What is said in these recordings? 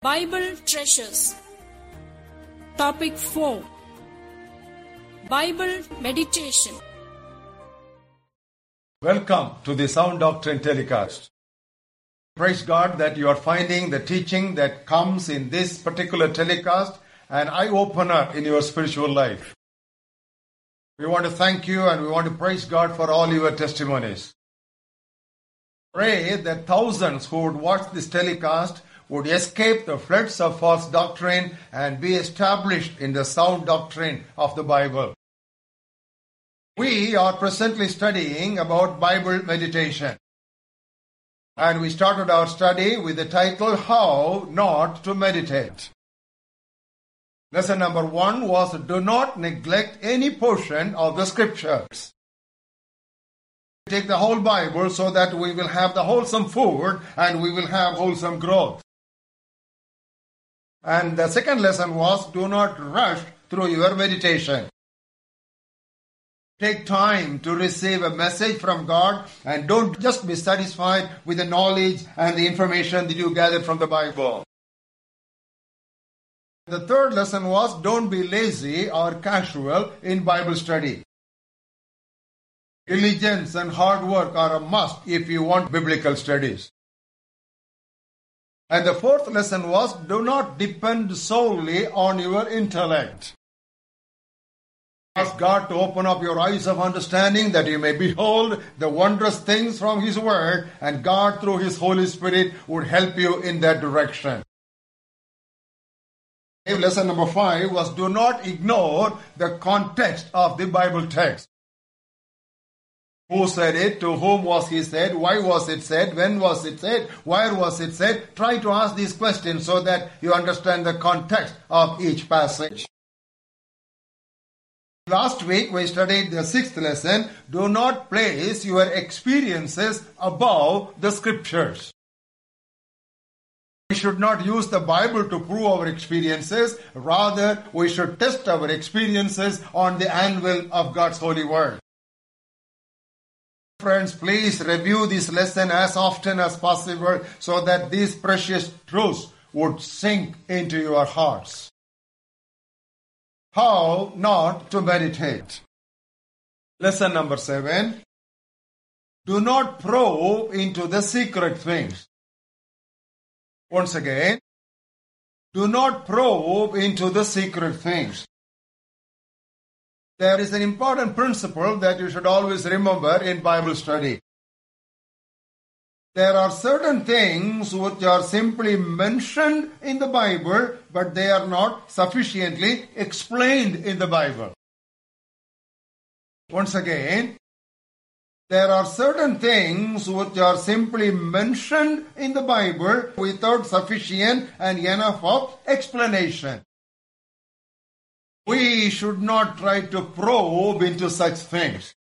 Bible Treasures. Topic 4 Bible Meditation. Welcome to the Sound Doctrine telecast. Praise God that you are finding the teaching that comes in this particular telecast an eye opener in your spiritual life. We want to thank you and we want to praise God for all your testimonies. Pray that thousands who would watch this telecast would escape the floods of false doctrine and be established in the sound doctrine of the Bible. We are presently studying about Bible meditation. And we started our study with the title How Not to Meditate. Lesson number one was Do not neglect any portion of the scriptures. Take the whole Bible so that we will have the wholesome food and we will have wholesome growth. And the second lesson was Do not rush through your meditation. Take time to receive a message from God and don't just be satisfied with the knowledge and the information that you gathered from the Bible. The third lesson was don't be lazy or casual in Bible study. Diligence and hard work are a must if you want biblical studies. And the fourth lesson was do not depend solely on your intellect. Ask God to open up your eyes of understanding that you may behold the wondrous things from His Word, and God, through His Holy Spirit, would help you in that direction. Lesson number five was do not ignore the context of the Bible text. Who said it? To whom was he said? Why was it said? When was it said? Where was it said? Try to ask these questions so that you understand the context of each passage. Last week we studied the sixth lesson. Do not place your experiences above the scriptures. We should not use the Bible to prove our experiences. Rather, we should test our experiences on the anvil of God's holy word. Friends, please review this lesson as often as possible so that these precious truths would sink into your hearts. How not to meditate. Lesson number seven. Do not probe into the secret things. Once again, do not probe into the secret things. There is an important principle that you should always remember in Bible study. There are certain things which are simply mentioned in the Bible, but they are not sufficiently explained in the Bible. Once again, there are certain things which are simply mentioned in the Bible without sufficient and enough of explanation. We should not try to probe into such things.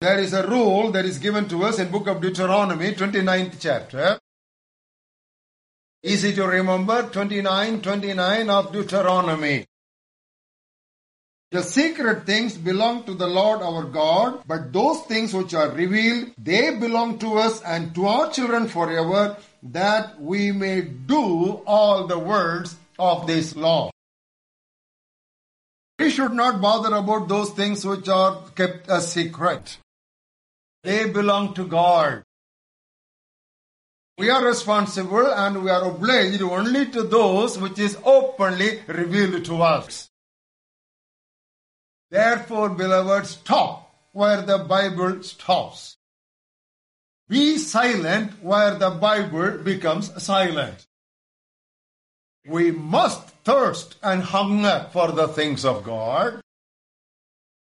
There is a rule that is given to us in book of Deuteronomy, 29th chapter. Easy to remember, 29, 29 of Deuteronomy. The secret things belong to the Lord our God, but those things which are revealed, they belong to us and to our children forever, that we may do all the words of this law. We should not bother about those things which are kept a secret. They belong to God. We are responsible and we are obliged only to those which is openly revealed to us. Therefore, beloved, stop where the Bible stops. Be silent where the Bible becomes silent. We must thirst and hunger for the things of God.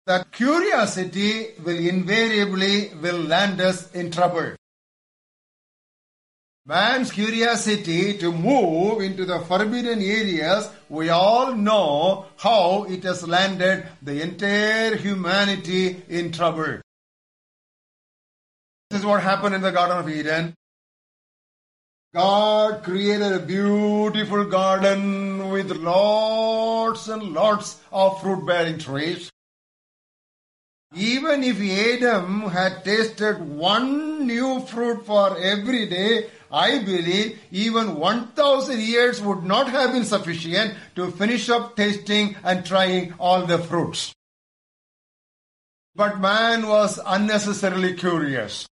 That curiosity will invariably will land us in trouble. Man's curiosity to move into the forbidden areas, we all know how it has landed the entire humanity in trouble. This is what happened in the Garden of Eden. God created a beautiful garden with lots and lots of fruit bearing trees. Even if Adam had tasted one new fruit for every day, I believe even 1000 years would not have been sufficient to finish up tasting and trying all the fruits. But man was unnecessarily curious.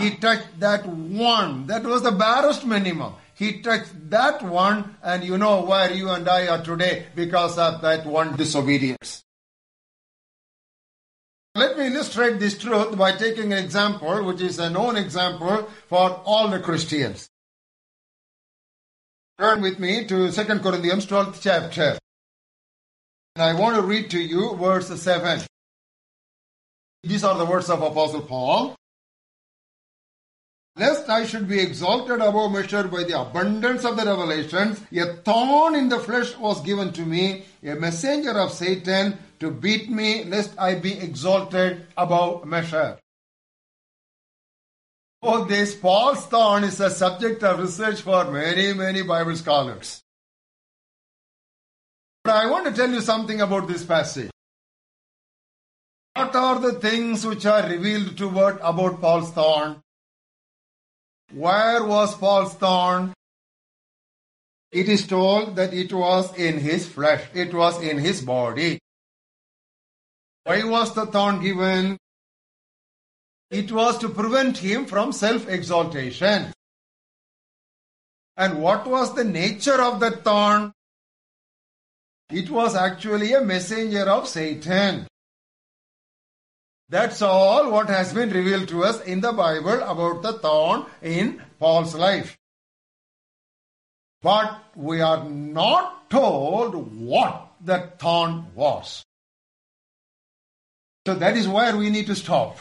He touched that one. That was the barest minimum. He touched that one, and you know where you and I are today because of that one disobedience. Let me illustrate this truth by taking an example, which is a known example for all the Christians. Turn with me to 2 Corinthians 12th chapter. And I want to read to you verse 7. These are the words of Apostle Paul. Lest I should be exalted above measure by the abundance of the revelations, a thorn in the flesh was given to me, a messenger of Satan to beat me, lest I be exalted above measure. Oh, this Paul's thorn is a subject of research for many, many Bible scholars. But I want to tell you something about this passage. What are the things which are revealed to word about Paul's thorn? Where was Paul's thorn? It is told that it was in his flesh, it was in his body. Why was the thorn given? It was to prevent him from self exaltation. And what was the nature of that thorn? It was actually a messenger of Satan. That's all what has been revealed to us in the Bible about the thorn in Paul's life. But we are not told what that thorn was. So that is where we need to stop.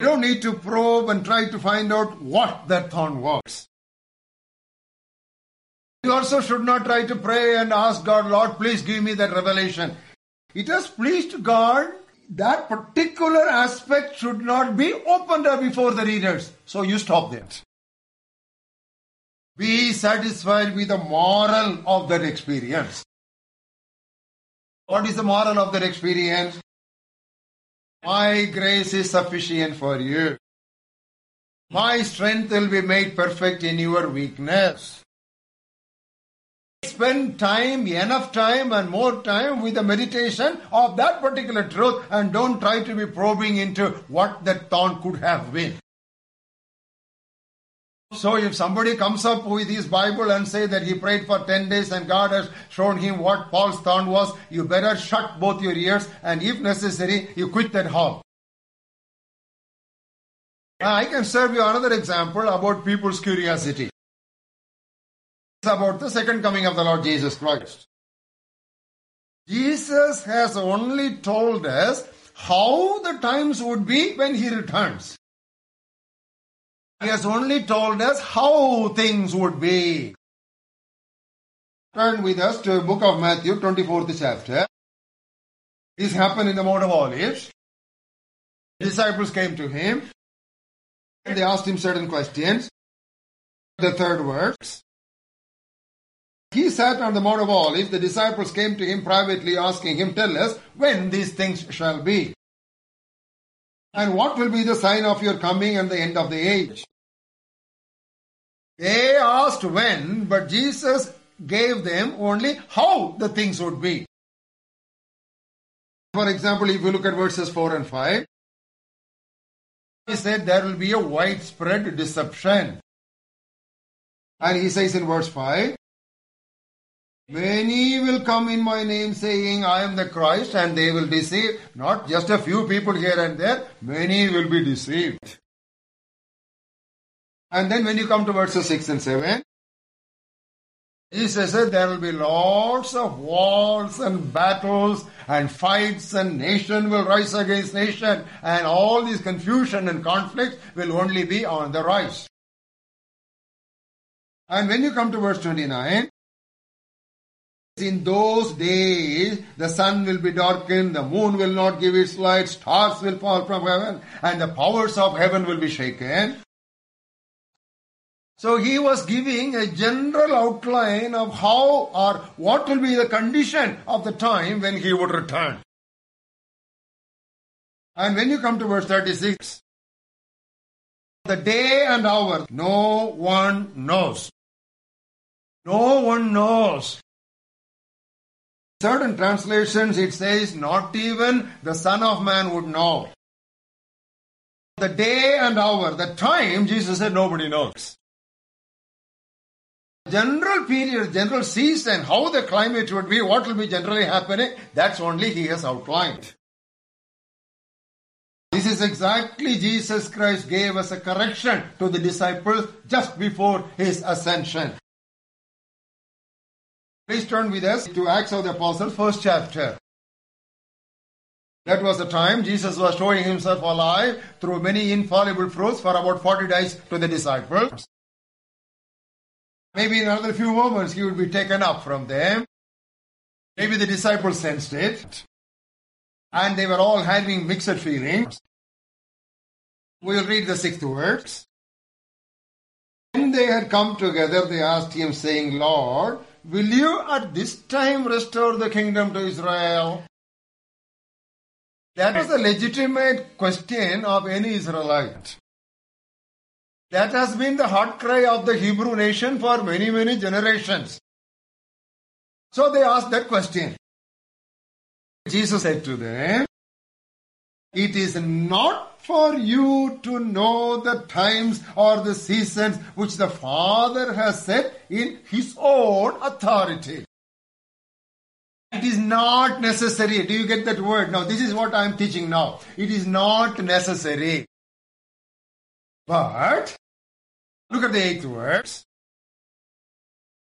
We don't need to probe and try to find out what that thorn was. You also should not try to pray and ask God, Lord, please give me that revelation. It has pleased God that particular aspect should not be opened up before the readers. So you stop there. Be satisfied with the moral of that experience. What is the moral of that experience? My grace is sufficient for you. My strength will be made perfect in your weakness. Spend time, enough time, and more time with the meditation of that particular truth, and don't try to be probing into what that thorn could have been. So if somebody comes up with his Bible and say that he prayed for 10 days and God has shown him what Paul's thorn was, you better shut both your ears and if necessary, you quit that hall. I can serve you another example about people's curiosity. About the second coming of the Lord Jesus Christ. Jesus has only told us how the times would be when he returns. He has only told us how things would be. Turn with us to the book of Matthew, 24th chapter. This happened in the Mount of Olives. The disciples came to him and they asked him certain questions. The third verse. He sat on the Mount of Olives. The disciples came to him privately asking him, Tell us when these things shall be. And what will be the sign of your coming and the end of the age? They asked when, but Jesus gave them only how the things would be. For example, if you look at verses 4 and 5, he said there will be a widespread deception. And he says in verse 5, Many will come in my name saying, I am the Christ, and they will deceive not just a few people here and there, many will be deceived. And then when you come to verses 6 and 7, Jesus said there will be lots of wars and battles and fights and nation will rise against nation and all these confusion and conflicts will only be on the rise. And when you come to verse 29, in those days, the sun will be darkened, the moon will not give its light, stars will fall from heaven, and the powers of heaven will be shaken. So he was giving a general outline of how or what will be the condition of the time when he would return. And when you come to verse 36, The day and hour, no one knows. No one knows. Certain translations it says, not even the Son of Man would know. The day and hour, the time, Jesus said nobody knows. General period, general season, how the climate would be, what will be generally happening, that's only he has outlined. This is exactly Jesus Christ gave us a correction to the disciples just before his ascension. Please turn with us to Acts of the Apostles, first chapter. That was the time Jesus was showing himself alive through many infallible proofs for about 40 days to the disciples. Maybe in another few moments he would be taken up from them. Maybe the disciples sensed it. And they were all having mixed feelings. We'll read the sixth verse. When they had come together, they asked him, saying, Lord, will you at this time restore the kingdom to Israel? That was a legitimate question of any Israelite. That has been the heart cry of the Hebrew nation for many, many generations. So they asked that question. Jesus said to them, It is not for you to know the times or the seasons which the Father has set in His own authority. It is not necessary. Do you get that word? Now, this is what I am teaching now. It is not necessary. But, look at the eighth verse.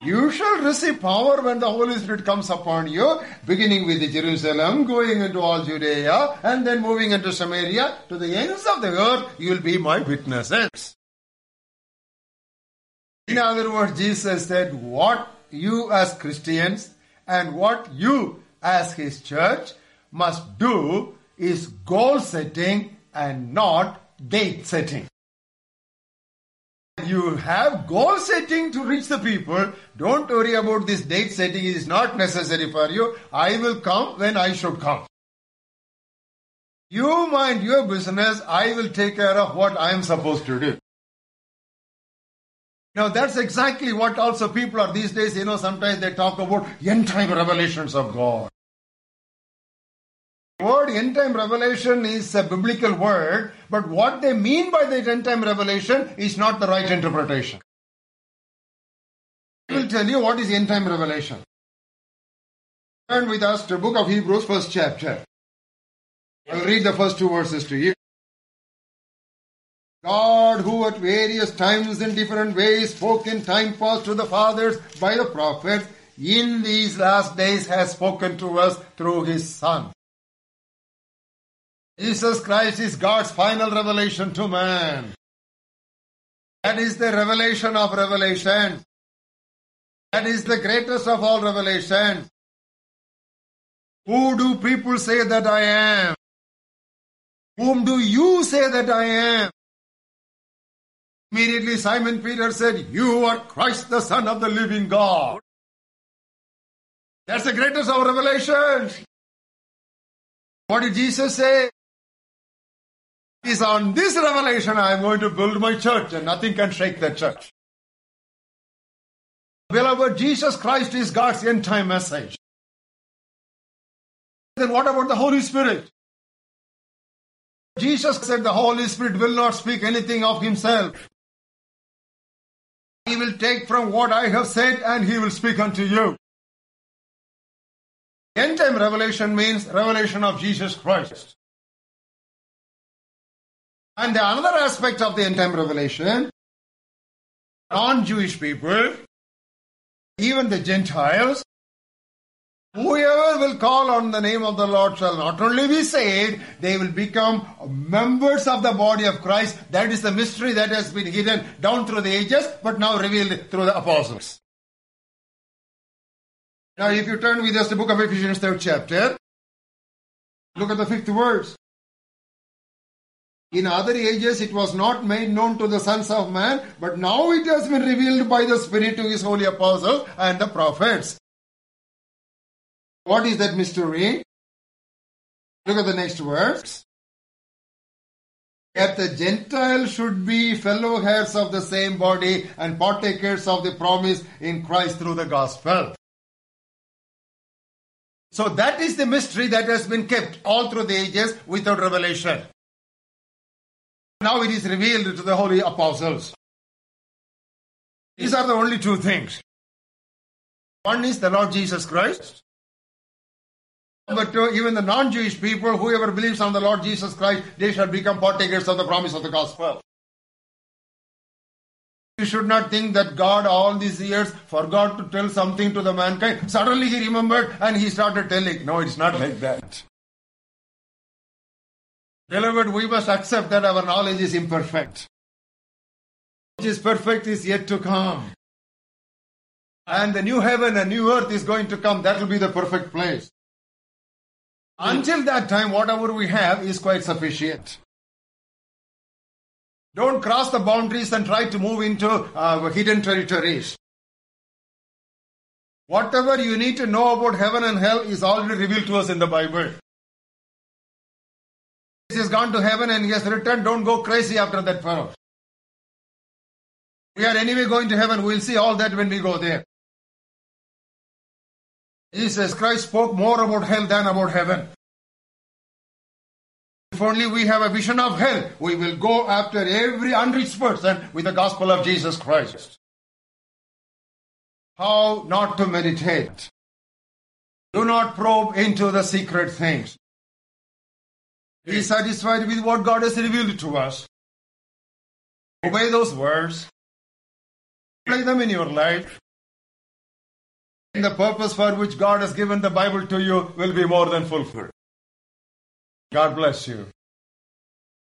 You shall receive power when the Holy Spirit comes upon you, beginning with Jerusalem, going into all Judea, and then moving into Samaria, to the ends of the earth, you will be my witnesses. In other words, Jesus said, what you as Christians and what you as his church must do is goal setting and not date setting. You have goal setting to reach the people. Don't worry about this date setting. It is not necessary for you. I will come when I should come. You mind your business. I will take care of what I am supposed to do. Now that's exactly what also people are these days. You know, sometimes they talk about end time revelations of God. Word end time revelation is a biblical word, but what they mean by the end time revelation is not the right interpretation. I will tell you what is end time revelation. Turn with us to book of Hebrews, first chapter. I'll read the first two verses to you. God, who at various times in different ways spoke in time past to the fathers by the prophets, in these last days has spoken to us through his Son. Jesus Christ is God's final revelation to man. That is the revelation of revelation. That is the greatest of all revelations. Who do people say that I am? Whom do you say that I am? Immediately Simon Peter said, You are Christ, the Son of the living God. That's the greatest of revelations. What did Jesus say? Is on this revelation I am going to build my church and nothing can shake that church. Beloved, Jesus Christ is God's end time message. Then what about the Holy Spirit? Jesus said the Holy Spirit will not speak anything of himself. He will take from what I have said and he will speak unto you. End time revelation means revelation of Jesus Christ. And the another aspect of the end time revelation, non-Jewish people, even the Gentiles, whoever will call on the name of the Lord shall not only be saved, they will become members of the body of Christ. That is the mystery that has been hidden down through the ages, but now revealed through the apostles. Now, if you turn with us to the book of Ephesians, third chapter, look at the fifth verse. In other ages, it was not made known to the sons of man, but now it has been revealed by the Spirit to his holy apostles and the prophets. What is that mystery? Look at the next verse. Yet the Gentiles should be fellow heirs of the same body and partakers of the promise in Christ through the gospel. So that is the mystery that has been kept all through the ages without revelation. Now it is revealed to the holy apostles. These are the only two things. One is the Lord Jesus Christ. But to even the non-Jewish people, whoever believes on the Lord Jesus Christ, they shall become partakers of the promise of the gospel. You should not think that God all these years forgot to tell something to the mankind. Suddenly he remembered and he started telling. No, it's not like that. Beloved, we must accept that our knowledge is imperfect. Which is perfect is yet to come. And the new heaven and new earth is going to come. That will be the perfect place. Until that time, whatever we have is quite sufficient. Don't cross the boundaries and try to move into uh, hidden territories. Whatever you need to know about heaven and hell is already revealed to us in the Bible. He has gone to heaven and he has returned. Don't go crazy after that fellow. We are anyway going to heaven. We'll see all that when we go there. Jesus Christ spoke more about hell than about heaven. If only we have a vision of hell, we will go after every unreached person with the gospel of Jesus Christ. How not to meditate. Do not probe into the secret things. Be satisfied with what God has revealed to us. Obey those words. Apply them in your life. And the purpose for which God has given the Bible to you will be more than fulfilled. God bless you.